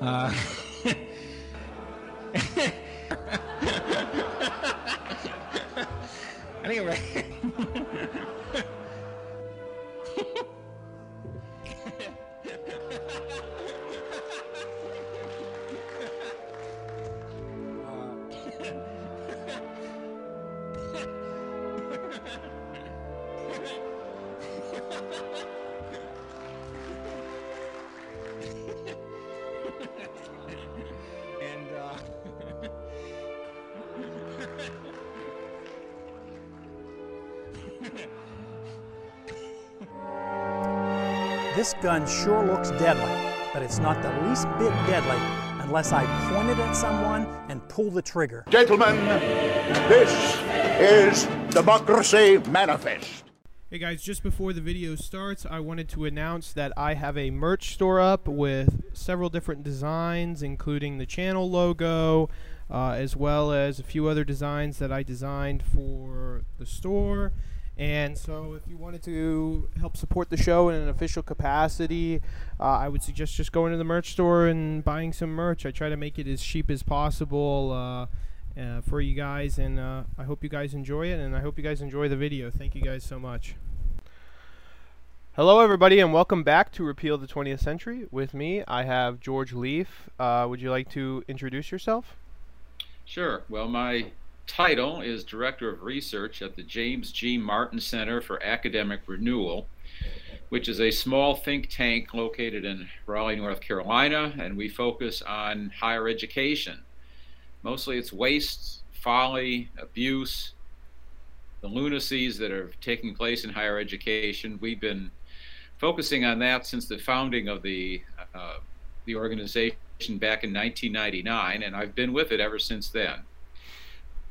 uh, anyway. This gun sure looks deadly, but it's not the least bit deadly unless I point it at someone and pull the trigger. Gentlemen, this is Democracy Manifest. Hey guys, just before the video starts, I wanted to announce that I have a merch store up with several different designs, including the channel logo, uh, as well as a few other designs that I designed for the store. And so, if you wanted to help support the show in an official capacity, uh, I would suggest just going to the merch store and buying some merch. I try to make it as cheap as possible. Uh, uh, for you guys, and uh, I hope you guys enjoy it, and I hope you guys enjoy the video. Thank you guys so much. Hello, everybody, and welcome back to Repeal the 20th Century. With me, I have George Leef. Uh, would you like to introduce yourself? Sure. Well, my title is Director of Research at the James G. Martin Center for Academic Renewal, which is a small think tank located in Raleigh, North Carolina, and we focus on higher education. Mostly it's waste, folly, abuse, the lunacies that are taking place in higher education. We've been focusing on that since the founding of the uh, the organization back in 1999, and I've been with it ever since then.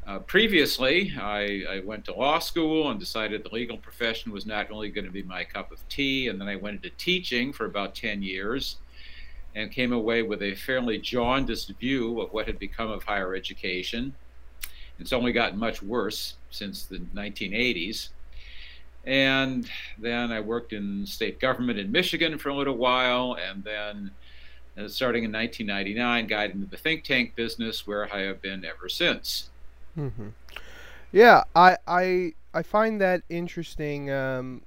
Uh, previously, I, I, went to law school and decided the legal profession was not only going to be my cup of tea, and then I went into teaching for about 10 years and came away with a fairly jaundiced view of what had become of higher education. It's only gotten much worse since the 1980s. And then I worked in state government in Michigan for a little while, and then uh, starting in 1999, got into the think tank business where I have been ever since. Mm-hmm. Yeah, I, I I find that interesting. Um,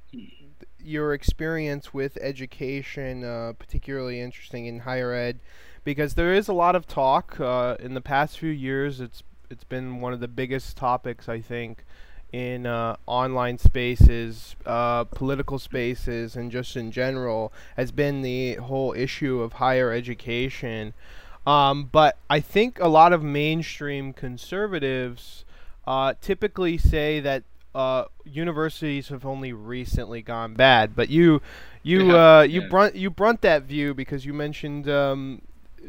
your experience with education, uh, particularly interesting in higher ed, because there is a lot of talk uh, in the past few years. It's it's been one of the biggest topics I think in uh, online spaces, uh, political spaces, and just in general has been the whole issue of higher education. Um, but I think a lot of mainstream conservatives uh, typically say that uh, universities have only recently gone bad. But you, you, Yeah, uh, you yeah. brunt you brunt that view because you mentioned um,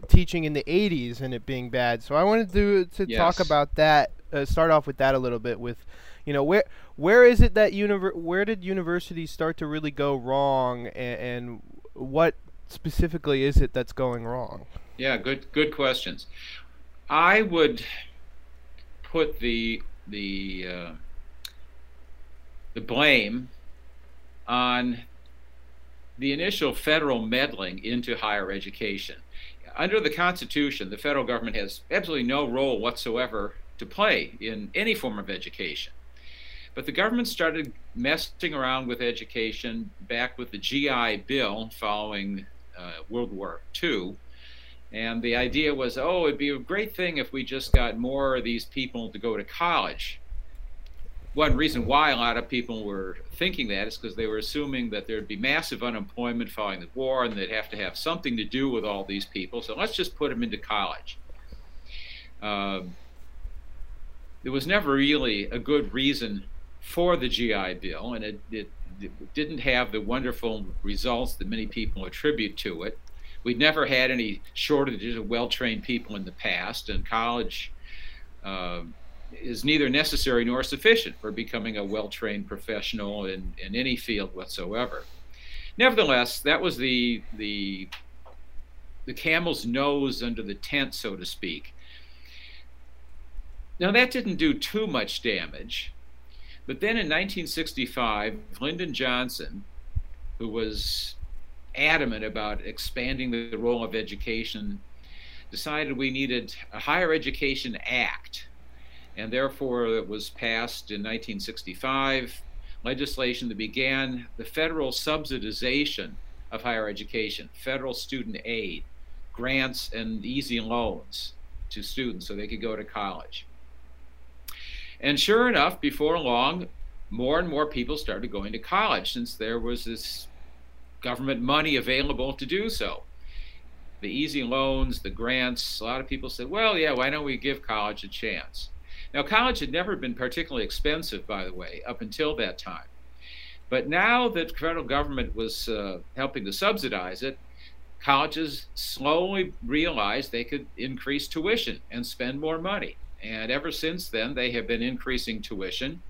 teaching in the '80s and it being bad. So I wanted to to talk about that. Uh, start off with that a little bit with, you know, where where is it that univer- where did universities start to really go wrong, and, and what specifically is it that's going wrong? Yeah, good good questions. I would put the the uh, the blame on the initial federal meddling into higher education. Under the Constitution, the federal government has absolutely no role whatsoever to play in any form of education. But the government started messing around with education back with the GI Bill following uh, World War II. And the idea was, oh, it'd be a great thing if we just got more of these people to go to college. One reason why a lot of people were thinking that is because they were assuming that there'd be massive unemployment following the war and they'd have to have something to do with all these people. So let's just put them into college. Um, there was never really a good reason for the GI Bill, and it, it, it didn't have the wonderful results that many people attribute to it. We'd never had any shortages of well trained people in the past, and college um is neither necessary nor sufficient for becoming a well trained professional in, in any field whatsoever. Nevertheless, that was the, the, the camel's nose under the tent, so to speak. now that didn't do too much damage, but then in 1965, Lyndon Johnson, who was adamant about expanding the role of education, decided we needed a higher education act. And therefore, it was passed in 1965 legislation that began the federal subsidization of higher education, federal student aid, grants, and easy loans to students so they could go to college. And sure enough, before long, more and more people started going to college since there was this government money available to do so. The easy loans, the grants, a lot of people said, well, yeah, why don't we give college a chance? Now, college had never been particularly expensive, by the way, up until that time. But now that the federal government was uh, helping to subsidize it, colleges slowly realized they could increase tuition and spend more money. And ever since then, they have been increasing tuition.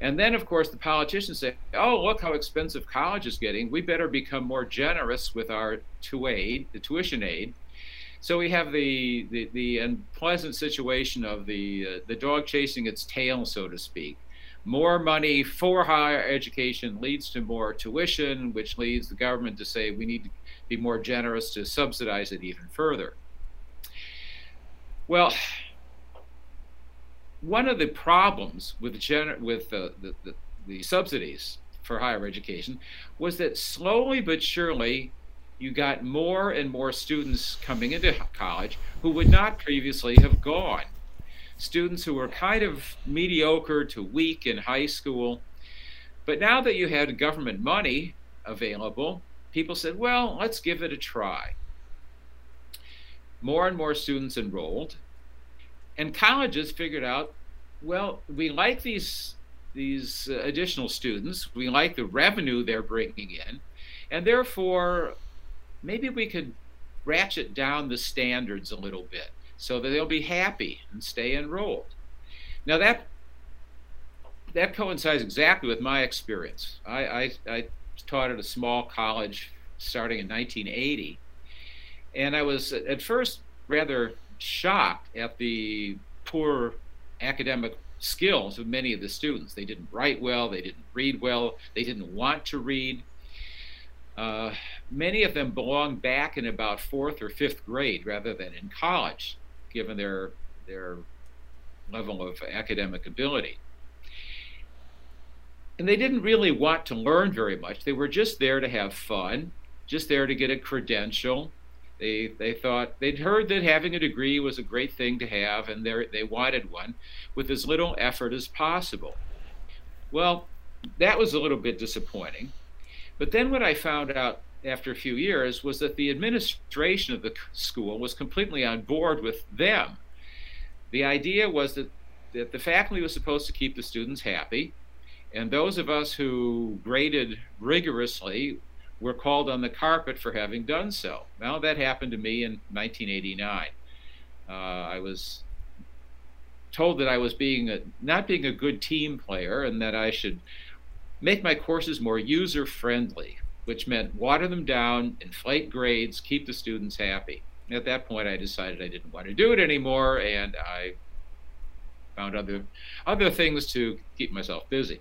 And then, of course, the politicians say, oh, look how expensive college is getting. We better become more generous with our to aid, the tuition aid. So we have the, the, the unpleasant situation of the, uh, the dog chasing its tail, so to speak. More money for higher education leads to more tuition, which leads the government to say we need to be more generous to subsidize it even further. Well, one of the problems with gener- with the, the, the, the subsidies for higher education was that slowly but surely you got more and more students coming into college who would not previously have gone. Students who were kind of mediocre to weak in high school. But now that you had government money available, people said, well, let's give it a try. More and more students enrolled, and colleges figured out, well, we like these these uh, additional students, we like the revenue they're bringing in, and therefore maybe we could ratchet down the standards a little bit so that they'll be happy and stay enrolled. Now that that coincides exactly with my experience. I, I, I taught at a small college starting in 1980, and I was at first rather shocked at the poor academic skills of many of the students. They didn't write well, they didn't read well, they didn't want to read. Uh, many of them belonged back in about fourth or fifth grade rather than in college, given their their level of academic ability. And they didn't really want to learn very much. They were just there to have fun, just there to get a credential, they they thought they'd heard that having a degree was a great thing to have, and they they wanted one with as little effort as possible. Well, that was a little bit disappointing. But then what I found out after a few years was that the administration of the school was completely on board with them. The idea was that, that the faculty was supposed to keep the students happy, and those of us who graded rigorously were called on the carpet for having done so. Now, that happened to me in 1989. Uh, I was told that I was being a, not being a good team player and that I should make my courses more user friendly, which meant water them down, inflate grades, keep the students happy. At that point, I decided I didn't want to do it anymore, and I found other other things to keep myself busy.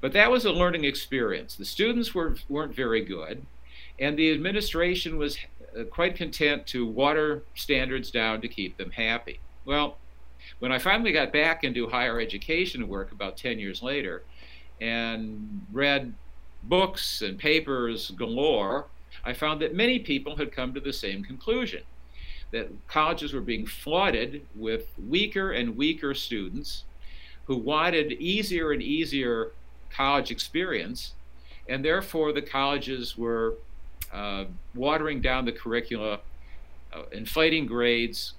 But that was a learning experience. The students were, weren't very good, and the administration was uh, quite content to water standards down to keep them happy. Well, when I finally got back into higher education work about 10 years later and read books and papers galore, I found that many people had come to the same conclusion that colleges were being flooded with weaker and weaker students who wanted easier and easier college experience, and therefore the colleges were uh, watering down the curricula, uh, inflating grades,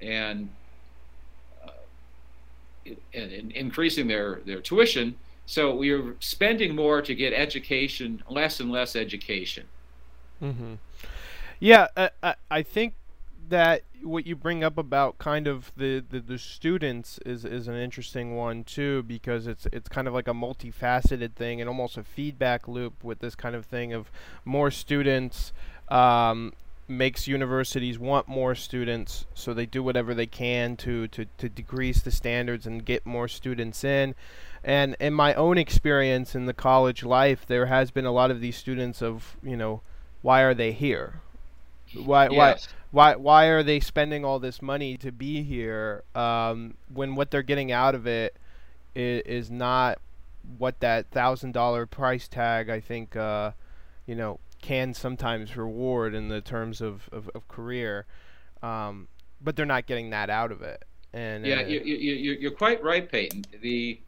and, uh, and, and increasing their, their tuition. So we were spending more to get education, less and less education. Mm-hmm. Yeah, I, I think that what you bring up about kind of the, the, the students is, is an interesting one too because it's it's kind of like a multifaceted thing and almost a feedback loop with this kind of thing of more students um, makes universities want more students, so they do whatever they can to, to, to decrease the standards and get more students in. And in my own experience in the college life, there has been a lot of these students of, you know, why are they here? Why Yes. why why why are they spending all this money to be here um, when what they're getting out of it is, is not what that thousand dollar price tag I think uh, you know can sometimes reward in the terms of, of, of career, um, but they're not getting that out of it. And Yeah, uh, you, you, you, you're quite right, Peyton. The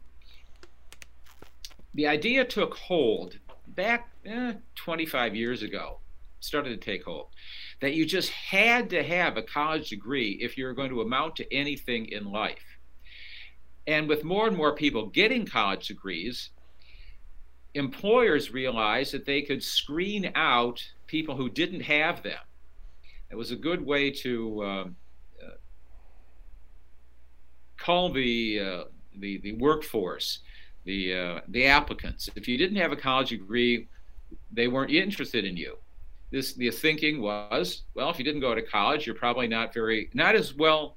the idea took hold back eh, 25 years ago. Started to take hold that you just had to have a college degree if you're going to amount to anything in life. And with more and more people getting college degrees, employers realized that they could screen out people who didn't have them. It was a good way to um, uh, cull the, uh, the the workforce, the uh, the applicants. If you didn't have a college degree, they weren't interested in you. This the thinking was, well, if you didn't go to college, you're probably not very not as well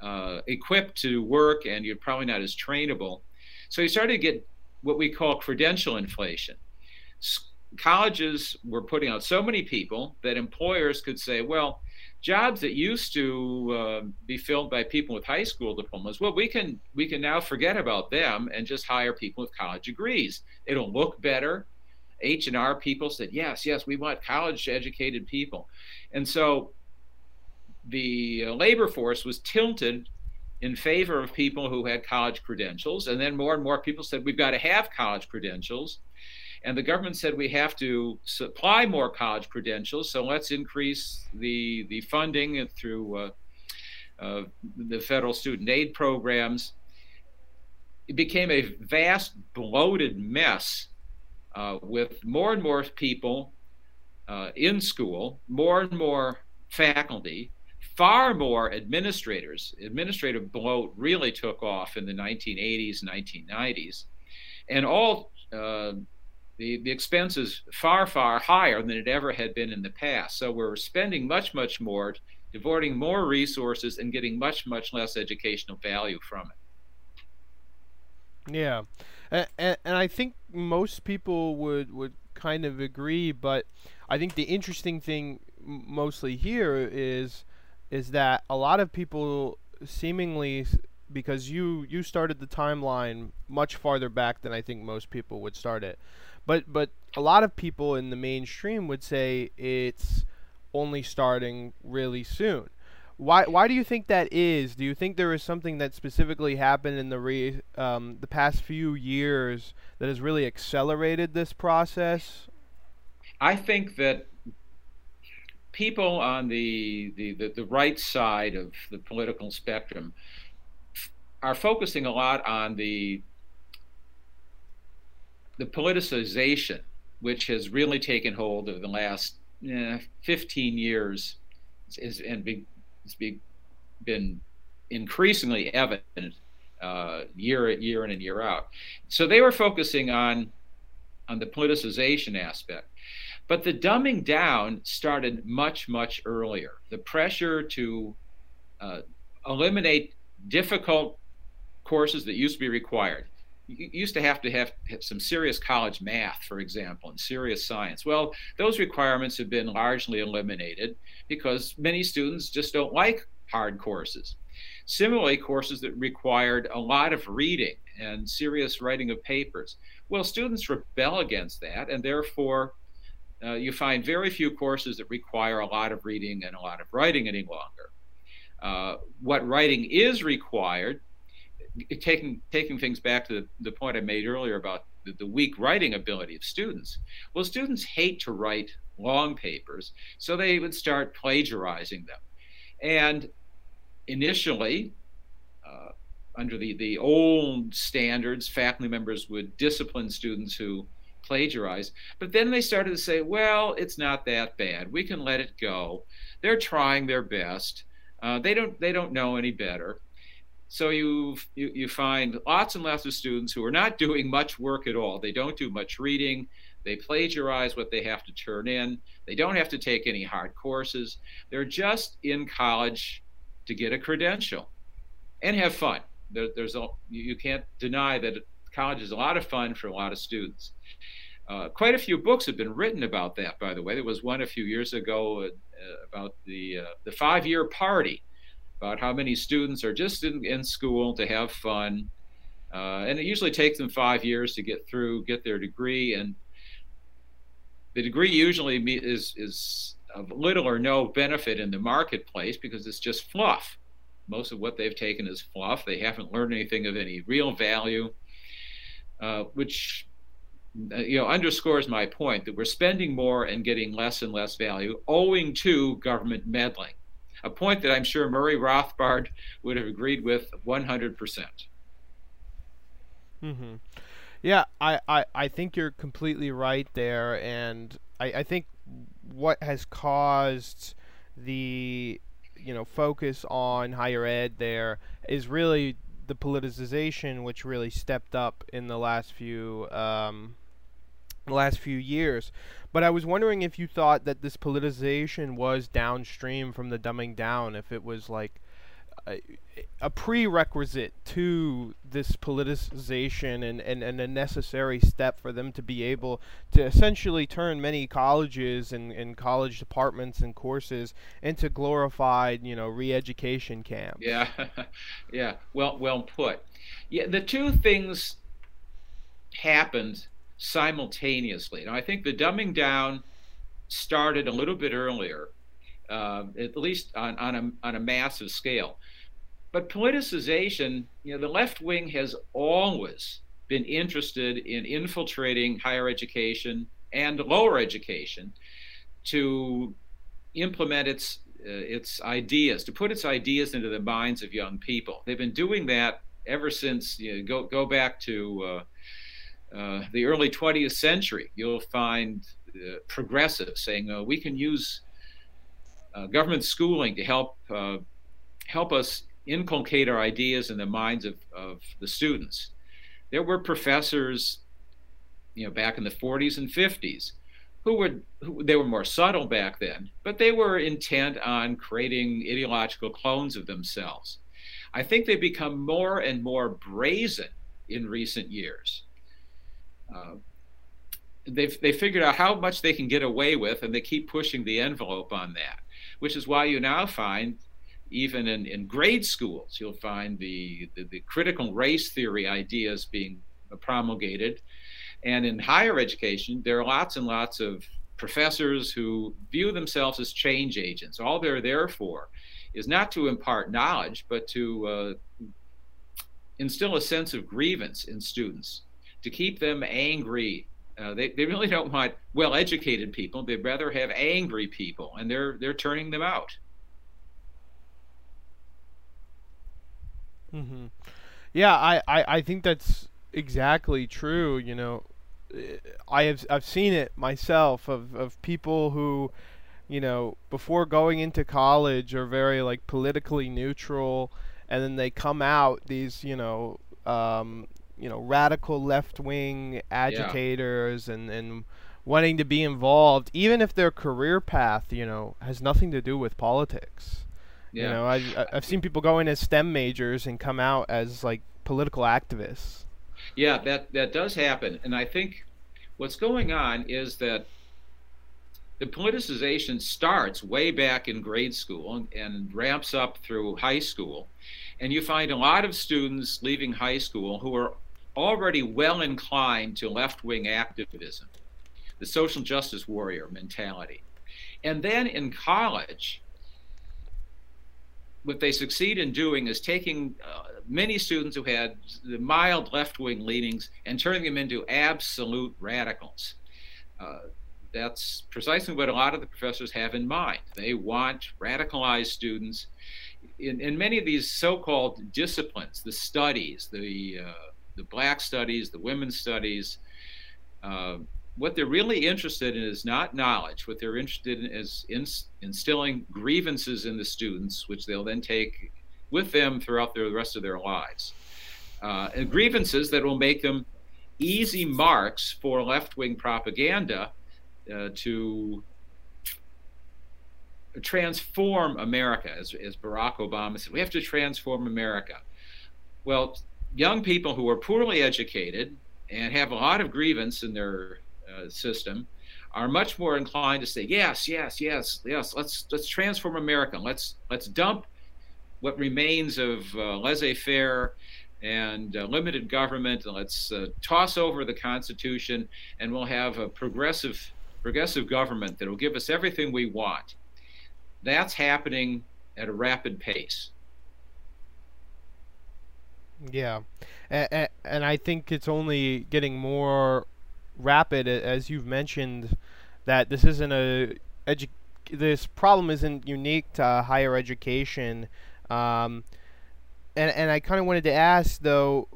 uh, equipped to work, and you're probably not as trainable. So you started to get what we call credential inflation. S- colleges were putting out so many people that employers could say, well, jobs that used to uh, be filled by people with high school diplomas, well, we can we can now forget about them and just hire people with college degrees. It'll look better. H and R people said, yes, yes, we want college educated people, and so the labor force was tilted in favor of people who had college credentials. And then more and more people said, we've got to have college credentials. And the government said we have to supply more college credentials, so let's increase the, the funding through uh, uh, the federal student aid programs. It became a vast, bloated mess uh, with more and more people uh, in school, more and more faculty, far more administrators. Administrative bloat really took off in the 1980s, 1990s, and all uh, the the expenses far far higher than it ever had been in the past. So we're spending much much more, devoting more resources, and getting much much less educational value from it. Yeah, and, and, and I think most people would would kind of agree, but I think the interesting thing mostly here is is that a lot of people seemingly because you you started the timeline much farther back than I think most people would start it. But but a lot of people in the mainstream would say it's only starting really soon. Why why do you think that is? Do you think there is something that specifically happened in the re, um, the past few years that has really accelerated this process? I think that people on the, the, the, the, right side of the political spectrum are focusing a lot on the the politicization, which has really taken hold over the last eh, 15 years, is, and be, it's be, been increasingly evident uh, year year in and year out. So they were focusing on on the politicization aspect. But the dumbing down started much, much earlier. The pressure to uh, eliminate difficult courses that used to be required. You used to have to have, some serious college math, for example, and serious science. Well, those requirements have been largely eliminated because many students just don't like hard courses. Similarly, courses that required a lot of reading and serious writing of papers. Well, students rebel against that, and therefore uh, you find very few courses that require a lot of reading and a lot of writing any longer. Uh, what writing is required, taking taking things back to the, the point I made earlier about the, the, weak writing ability of students. Well, students hate to write long papers, so they would start plagiarizing them. And initially, uh, under the, the old standards, faculty members would discipline students who plagiarize. But then they started to say, well, it's not that bad. We can let it go. They're trying their best. Uh, they don't they don't know any better. So you, you find lots and lots of students who are not doing much work at all. They don't do much reading. They plagiarize what they have to turn in. They don't have to take any hard courses. They're just in college to get a credential and have fun. There, there's a, you can't deny that college is a lot of fun for a lot of students. Uh, quite a few books have been written about that, by the way. There was one a few years ago uh, about the uh, the five year party, about how many students are just in, in school to have fun, uh, and it usually takes them five years to get through, get their degree, and the degree usually is is of little or no benefit in the marketplace because it's just fluff. Most of what they've taken is fluff. They haven't learned anything of any real value, uh, which uh, you know underscores my point that we're spending more and getting less and less value owing to government meddling. A point that I'm sure Murray Rothbard would have agreed with 100 percent. Mm-hmm. Yeah, I, I, I think you're completely right there, and I, I think what has caused the you know focus on higher ed there is really the politicization, which really stepped up in the last few um, last few years. But I was wondering if you thought that this politicization was downstream from the dumbing down, if it was like a, a prerequisite to this politicization and, and, and a necessary step for them to be able to essentially turn many colleges and, and college departments and courses into glorified, you know, re-education camps. Yeah, yeah, well, well put. Yeah, the two things happened simultaneously. Now, I think the dumbing down started a little bit earlier, uh, at least on, on, a, on a massive scale. But politicization, you know, the left wing has always been interested in infiltrating higher education and lower education to implement its uh, its ideas, to put its ideas into the minds of young people. They've been doing that ever since you know, go go back to uh, uh, the early 20th century. You'll find uh, progressives saying uh, we can use uh, government schooling to help help us inculcate our ideas in the minds of, of the students. There were professors, you know, back in the 40s and 50s who who, they were more subtle back then, but they were intent on creating ideological clones of themselves. I think they've become more and more brazen in recent years. Uh, they've they figured out how much they can get away with, and they keep pushing the envelope on that. Which is why you now find even in, in grade schools, you'll find the, the, the critical race theory ideas being promulgated. And in higher education, there are lots and lots of professors who view themselves as change agents. All they're there for is not to impart knowledge, but to uh, instill a sense of grievance in students, to keep them angry. Uh, they, they really don't want well educated people, they'd rather have angry people, and they're, they're turning them out. Mm-hmm. Yeah, I, I, I think that's exactly true. You know, I have I've seen it myself of, of people who, you know, before going into college are very like politically neutral, and then they come out these you know um, you know radical left wing agitators yeah. and and wanting to be involved, even if their career path you know has nothing to do with politics. Yeah. You know, I I've seen people go in as STEM majors and come out as like political activists. Yeah, that that does happen, and I think what's going on is that the politicization starts way back in grade school and, and, ramps up through high school. And you find a lot of students leaving high school who are already well inclined to left wing activism, the social justice warrior mentality. And then in college, what they succeed in doing is taking uh, many students who had the mild left wing leanings and turning them into absolute radicals. Uh, that's precisely what a lot of the professors have in mind. They want radicalized students in, in many of these so called disciplines, the studies, the, uh, the black studies, the women's studies. Uh, what they're really interested in is not knowledge. What they're interested in is instilling grievances in the students, which they'll then take with them throughout the rest of their lives. Uh, and grievances that will make them easy marks for left wing propaganda uh, to transform America, as, as Barack Obama said. We have to transform America. Well, young people who are poorly educated and have a lot of grievance in their uh, system are much more inclined to say yes yes yes yes let's let's transform america. Let's let's dump what remains of uh, laissez-faire and uh, limited government and let's uh, toss over the constitution and we'll have a progressive progressive government that will give us everything we want. That's happening at a rapid pace yeah and, and i think it's only getting more rapid as you've mentioned that this isn't a edu- this problem isn't unique to higher education um, and and I kind of wanted to ask though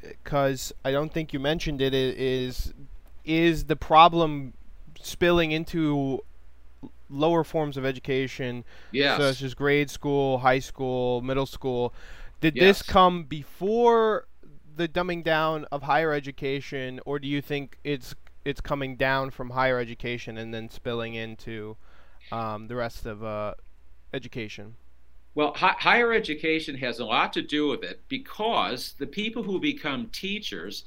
because I don't think you mentioned it is is the problem spilling into lower forms of education yes. such as grade school high school middle school did yes. this come before the dumbing down of higher education or do you think it's it's coming down from higher education and then spilling into um, the rest of uh, education? Well, hi- higher education has a lot to do with it because the people who become teachers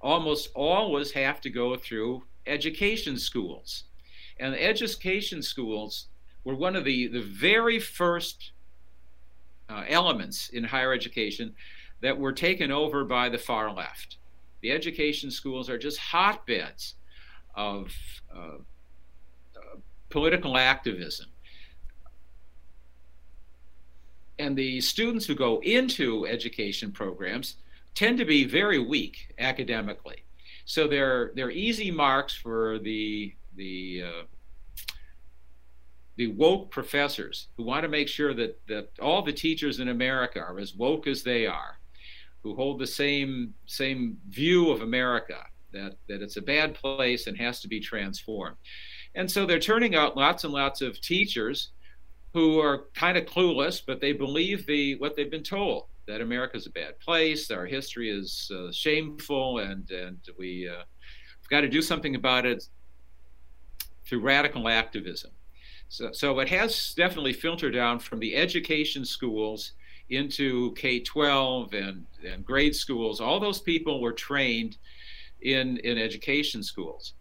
almost always have to go through education schools. And education schools were one of the, the very first uh, elements in higher education that were taken over by the far left. The education schools are just hotbeds of uh, political activism. And the students who go into education programs tend to be very weak academically. So they're, they're easy marks for the, the, uh, the woke professors who want to make sure that, that all the teachers in America are as woke as they are who hold the same same view of America that that it's a bad place and has to be transformed. And so they're turning out lots and lots of teachers who are kind of clueless, but they believe the what they've been told that America's a bad place, our history is uh, shameful, and and we uh, we've got to do something about it through radical activism. So, so it has definitely filtered down from the education schools into K 12 and, and grade schools, all those people were trained in, in education schools.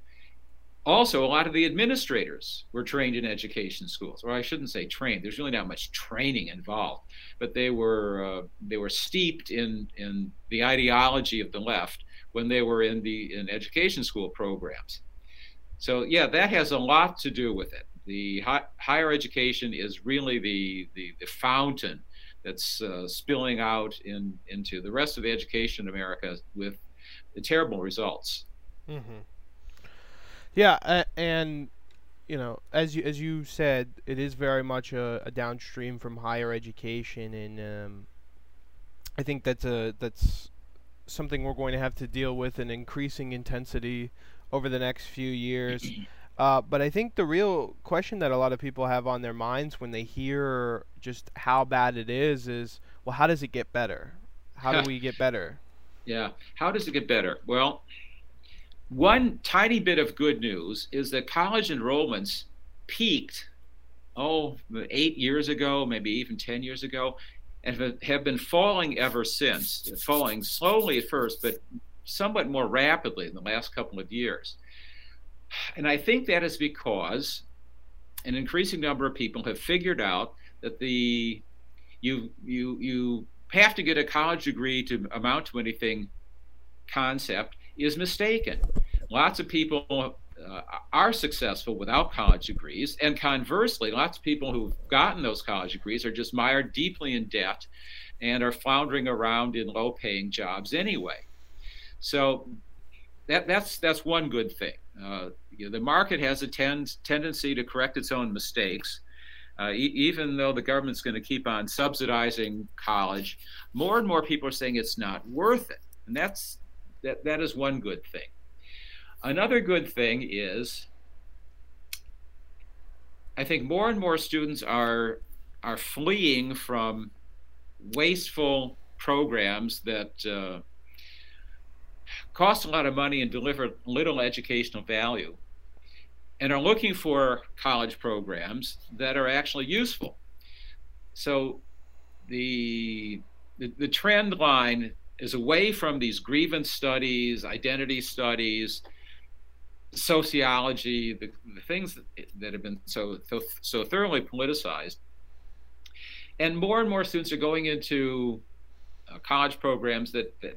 Also, a lot of the administrators were trained in education schools, or I shouldn't say trained. There's really not much training involved, but they were uh, they were steeped in in the ideology of the left when they were in the in education school programs. So yeah, that has a lot to do with it. The hi- higher education is really the, the, the fountain that's uh, spilling out in, into the rest of education in America with the terrible results. Mm-hmm. Yeah, uh, and you know, as you as you said, it is very much a, a downstream from higher education, and um, I think that's a that's something we're going to have to deal with in increasing intensity over the next few years. Uh, but I think the real question that a lot of people have on their minds when they hear just how bad it is is, well, how does it get better? How do we get better? Yeah, how does it get better? Well, one tiny bit of good news is that college enrollments peaked, oh, eight years ago, maybe even 10 years ago, and have been falling ever since. Falling slowly at first, but somewhat more rapidly in the last couple of years. And I think that is because an increasing number of people have figured out that the you you you have to get a college degree to amount to anything concept is mistaken. Lots of people uh, are successful without college degrees, and conversely, lots of people who've gotten those college degrees are just mired deeply in debt and are floundering around in low-paying jobs anyway. So that that's that's one good thing. Uh, you know, the market has a tend, tendency to correct its own mistakes. Uh, e- even though the government's going to keep on subsidizing college, more and more people are saying it's not worth it, and that's that that is one good thing. Another good thing is, I think more and more students are are fleeing from wasteful programs that uh, cost a lot of money and deliver little educational value, and are looking for college programs that are actually useful. So the, the, the trend line is away from these grievance studies, identity studies, sociology, the, the things that, that have been so, so, so thoroughly politicized. And more and more students are going into uh, college programs that, that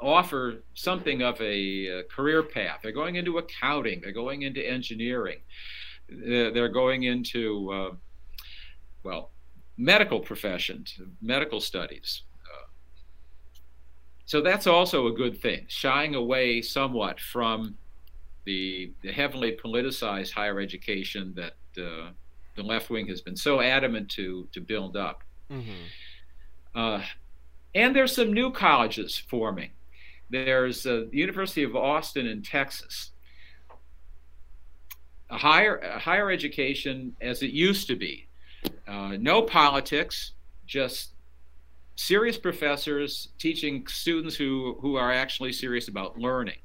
offer something of a, a, career path. They're going into accounting, they're going into engineering, they're, they're going into, uh, well, medical professions, medical studies. Uh, so that's also a good thing, shying away somewhat from the, the heavily politicized higher education that uh, the left wing has been so adamant to, to build up. Mm-hmm. Uh, and there's some new colleges forming. There's the University of Austin in Texas. A higher, a higher education as it used to be, uh, no politics, just serious professors teaching students who, who are actually serious about learning.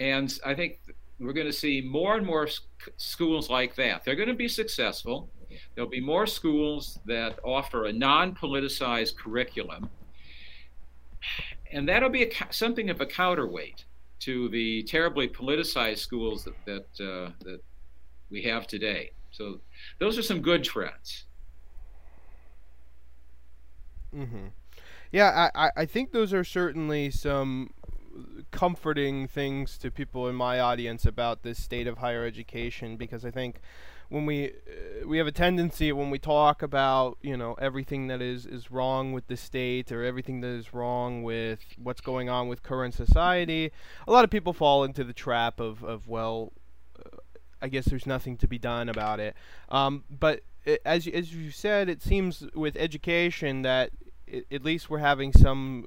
And I think we're going to see more and more schools like that. They're going to be successful. There'll be more schools that offer a non politicized curriculum. And that'll be a, something of a counterweight to the terribly politicized schools that, that, uh, that we have today. So those are some good trends. Mm-hmm. Yeah, I, I think those are certainly some comforting things to people in my audience about this state of higher education because I think when we uh, we have a tendency when we talk about you know everything that is is wrong with the state or everything that is wrong with what's going on with current society a lot of people fall into the trap of of well I guess there's nothing to be done about it. Um, but it, as as you said, it seems with education that it, at least we're having some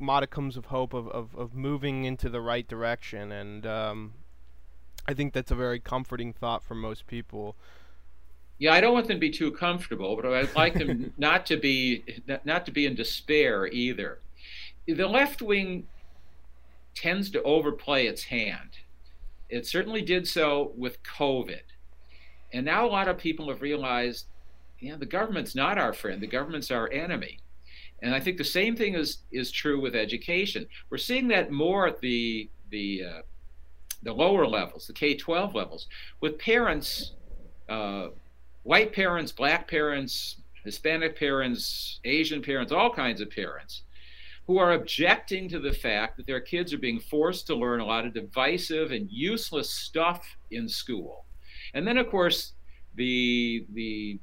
modicums of hope of, of, of moving into the right direction, and um, I think that's a very comforting thought for most people. Yeah, I don't want them to be too comfortable, but I'd like them not to be not to be in despair either. The left wing tends to overplay its hand it certainly did so with COVID. And now a lot of people have realized, yeah, the government's not our friend, the government's our enemy. And I think the same thing is is true with education. We're seeing that more at the the uh, the lower levels, the K-12 levels, with parents, uh, white parents, black parents, Hispanic parents, Asian parents, all kinds of parents, who are objecting to the fact that their kids are being forced to learn a lot of divisive and useless stuff in school. And then, of course, the the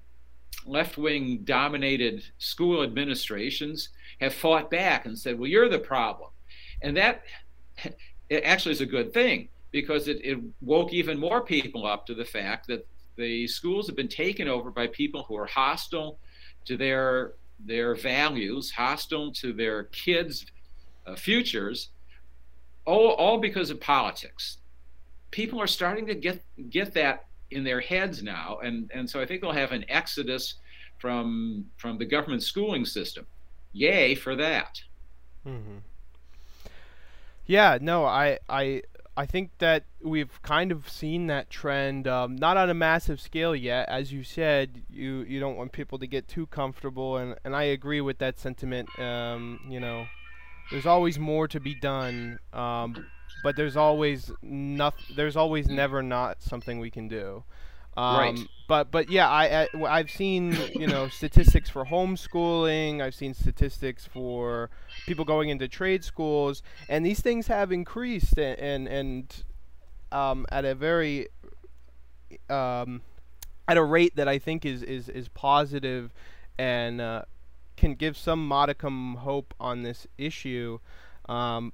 left-wing dominated school administrations have fought back and said, "Well, you're the problem," and that it actually is a good thing because it, it woke even more people up to the fact that the schools have been taken over by people who are hostile to their their values, hostile to their kids' uh, futures, all, all because of politics. People are starting to get get that in their heads now, and, and so I think they'll have an exodus from from the government schooling system. Yay for that. Mm-hmm. Yeah, no, I I I think that we've kind of seen that trend, um, not on a massive scale yet. As you said, you you don't want people to get too comfortable, and, and I agree with that sentiment. Um, you know, there's always more to be done, um, but there's always not, There's always never not something we can do. Um, right. But but yeah, I, I have seen you know statistics for homeschooling. I've seen statistics for people going into trade schools, and these things have increased and and, and um, at a very um, at a rate that I think is is is positive and uh, can give some modicum hope on this issue. Um,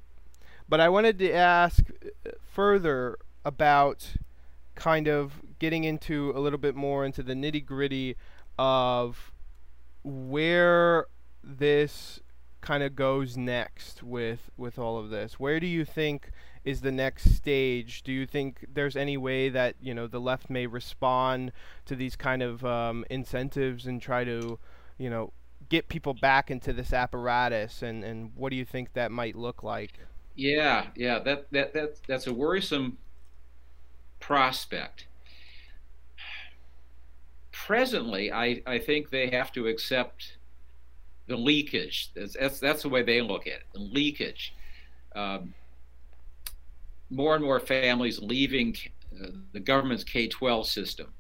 but I wanted to ask uh, further about kind of getting into a little bit more into the nitty gritty of where this kind of goes next with with all of this. Where do you think is the next stage? Do you think there's any way that you know the left may respond to these kind of um, incentives and try to, you know, get people back into this apparatus, and, and what do you think that might look like? Yeah, yeah, that that that that's a worrisome prospect. Presently, I, I think they have to accept the leakage. That's, that's, that's the way they look at it. The leakage. Um, more and more families leaving uh, the government's K-12 system.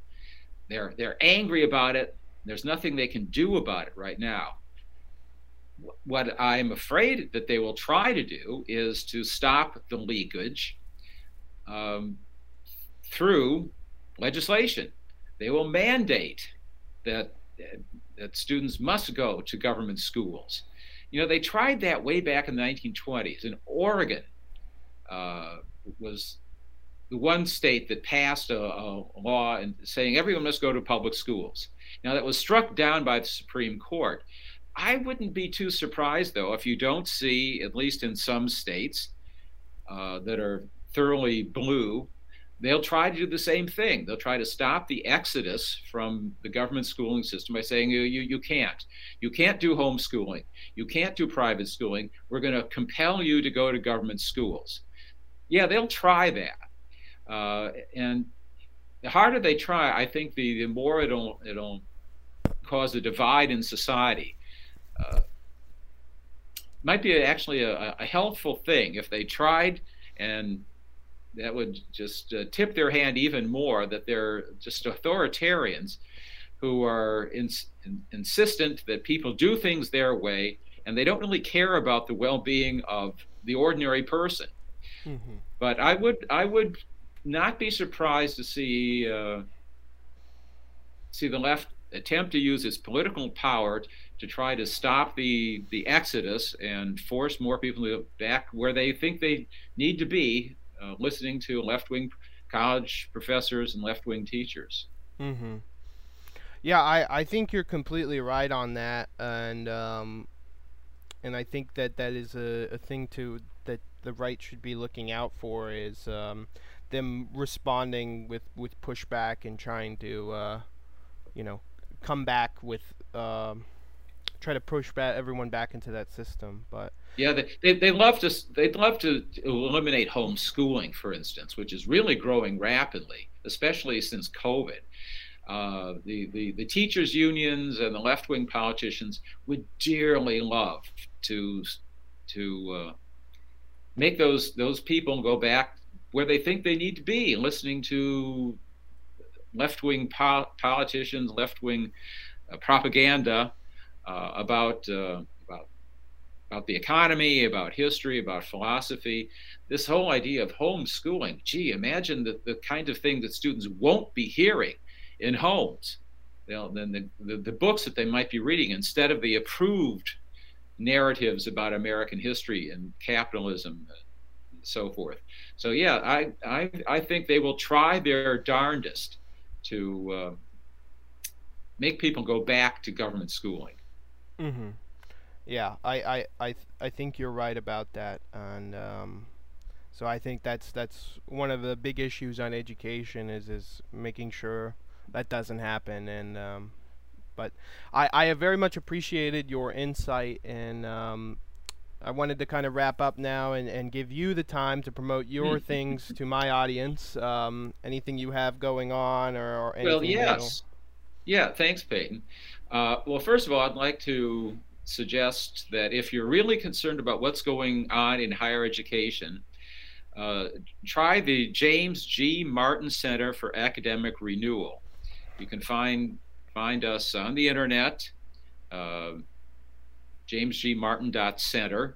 They're they're angry about it. There's nothing they can do about it right now. What I'm afraid that they will try to do is to stop the leakage um, through legislation. They will mandate that that students must go to government schools. You know, they tried that way back in the 1920s. In Oregon, uh, was the one state that passed a, a law and saying everyone must go to public schools. Now that was struck down by the Supreme Court. I wouldn't be too surprised though if you don't see, at least in some states uh, that are thoroughly blue, they'll try to do the same thing. They'll try to stop the exodus from the government schooling system by saying you you, you can't. You can't do homeschooling. You can't do private schooling. We're going to compel you to go to government schools. Yeah, they'll try that. Uh, and the harder they try, I think the, the more it'll it'll cause a divide in society. Uh, might be actually a, a, helpful thing if they tried, and that would just uh, tip their hand even more that they're just authoritarians who are ins- in, insistent that people do things their way, and they don't really care about the well-being of the ordinary person. Mm-hmm. But I would I would not be surprised to see uh, see the left attempt to use its political power to try to stop the the exodus and force more people back where they think they need to be, uh, listening to left wing college professors and left wing teachers. Mm-hmm. Yeah, I, I think you're completely right on that, and um, and I think that that is a, a thing to that the right should be looking out for is um, them responding with with pushback and trying to uh, you know come back with um, try to push back everyone back into that system but yeah they, they, love to they'd love to eliminate homeschooling for instance which is really growing rapidly especially since covid. Uh, the, the, the teachers unions and the left-wing politicians would dearly love to to uh, make those those people go back where they think they need to be, listening to left wing po- politicians, left wing uh, propaganda about, uh, about, about the economy, about history, about philosophy. This whole idea of homeschooling gee, imagine the, the kind of thing that students won't be hearing in homes. You then the, the, the books that they might be reading instead of the approved narratives about American history and capitalism so forth. So yeah, I I I think they will try their darndest to uh, make people go back to government schooling. Mm-hmm. Yeah, I I I I think you're right about that, and um, so I think that's that's one of the big issues on education is is making sure that doesn't happen and. Um, but I, I have very much appreciated your insight and um, I wanted to kind of wrap up now and, and give you the time to promote your things to my audience. Um, anything you have going on or, or anything. Well, yes. Yeah, thanks, Peyton. Uh, well, first of all, I'd like to suggest that if you're really concerned about what's going on in higher education, uh, try the James G. Martin Center for Academic Renewal. You can find find us on the internet. Uh, jamesgmartin.center.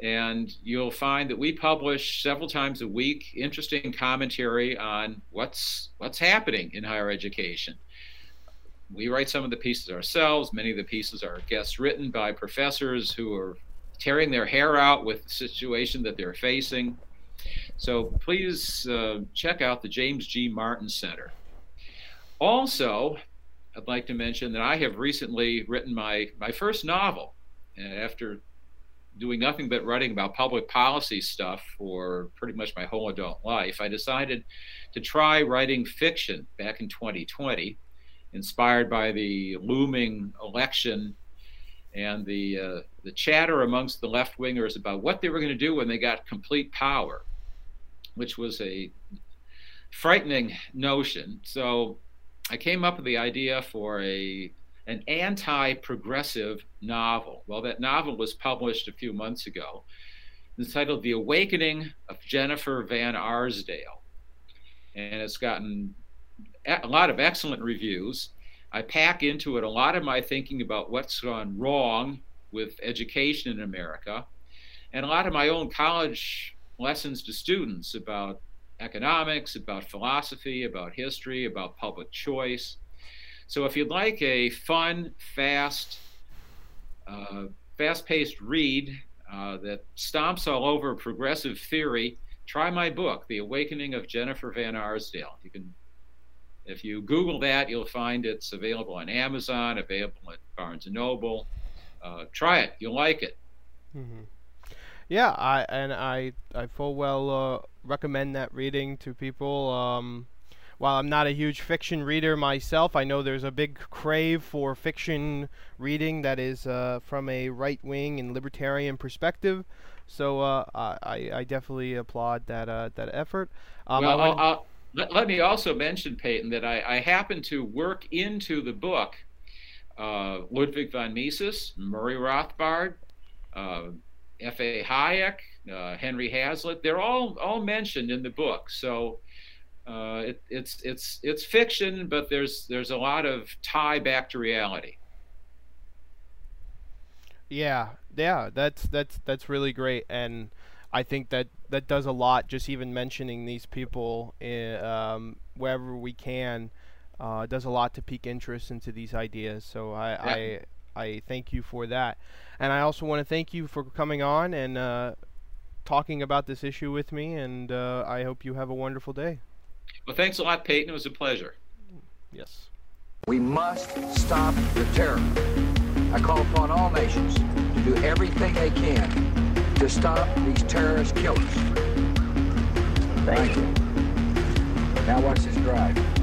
And you'll find that we publish several times a week interesting commentary on what's what's happening in higher education. We write some of the pieces ourselves. Many of the pieces are guest written by professors who are tearing their hair out with the situation that they're facing. So please uh, check out the James G. Martin Center. Also, I'd like to mention that I have recently written my, my first novel. And after doing nothing but writing about public policy stuff for pretty much my whole adult life, I decided to try writing fiction back in 2020, inspired by the looming election and the uh, the chatter amongst the left wingers about what they were going to do when they got complete power, which was a frightening notion. So I came up with the idea for a an anti-progressive novel. Well, that novel was published a few months ago. It's titled The Awakening of Jennifer Van Arsdale. And it's gotten a lot of excellent reviews. I pack into it a lot of my thinking about what's gone wrong with education in America and a lot of my own college lessons to students about economics, about philosophy, about history, about public choice. So if you'd like a fun, fast, uh, fast-paced read uh, that stomps all over progressive theory, try my book, The Awakening of Jennifer Van Arsdale. You can, if you Google that, you'll find it's available on Amazon, available at Barnes and Noble. Uh, try it; you'll like it. Mm-hmm. Yeah, I and I I full well uh, recommend that reading to people. Um, while I'm not a huge fiction reader myself, I know there's a big crave for fiction reading that is uh, from a right wing and libertarian perspective. So uh, I, I definitely applaud that uh, that effort. Um, well, I'll, I'll, let, let, me also mention, Peyton, that I, I happen to work into the book uh, Ludwig von Mises, Murray Rothbard, uh, F.A. Hayek, uh, Henry Hazlitt. They're all all mentioned in the book. So uh, it, it's it's it's fiction, but there's there's a lot of tie back to reality. Yeah, yeah, that's that's that's really great, and I think that that does a lot. Just even mentioning these people in, eh, um, wherever we can uh, does a lot to pique interest into these ideas. So I, yeah. I I thank you for that, and I also want to thank you for coming on and uh, talking about this issue with me. And uh, I hope you have a wonderful day. Well, thanks a lot, Peyton. It was a pleasure. Yes. We must stop the terror. I call upon all nations to do everything they can to stop these terrorist killers. Thank you. Now watch this drive.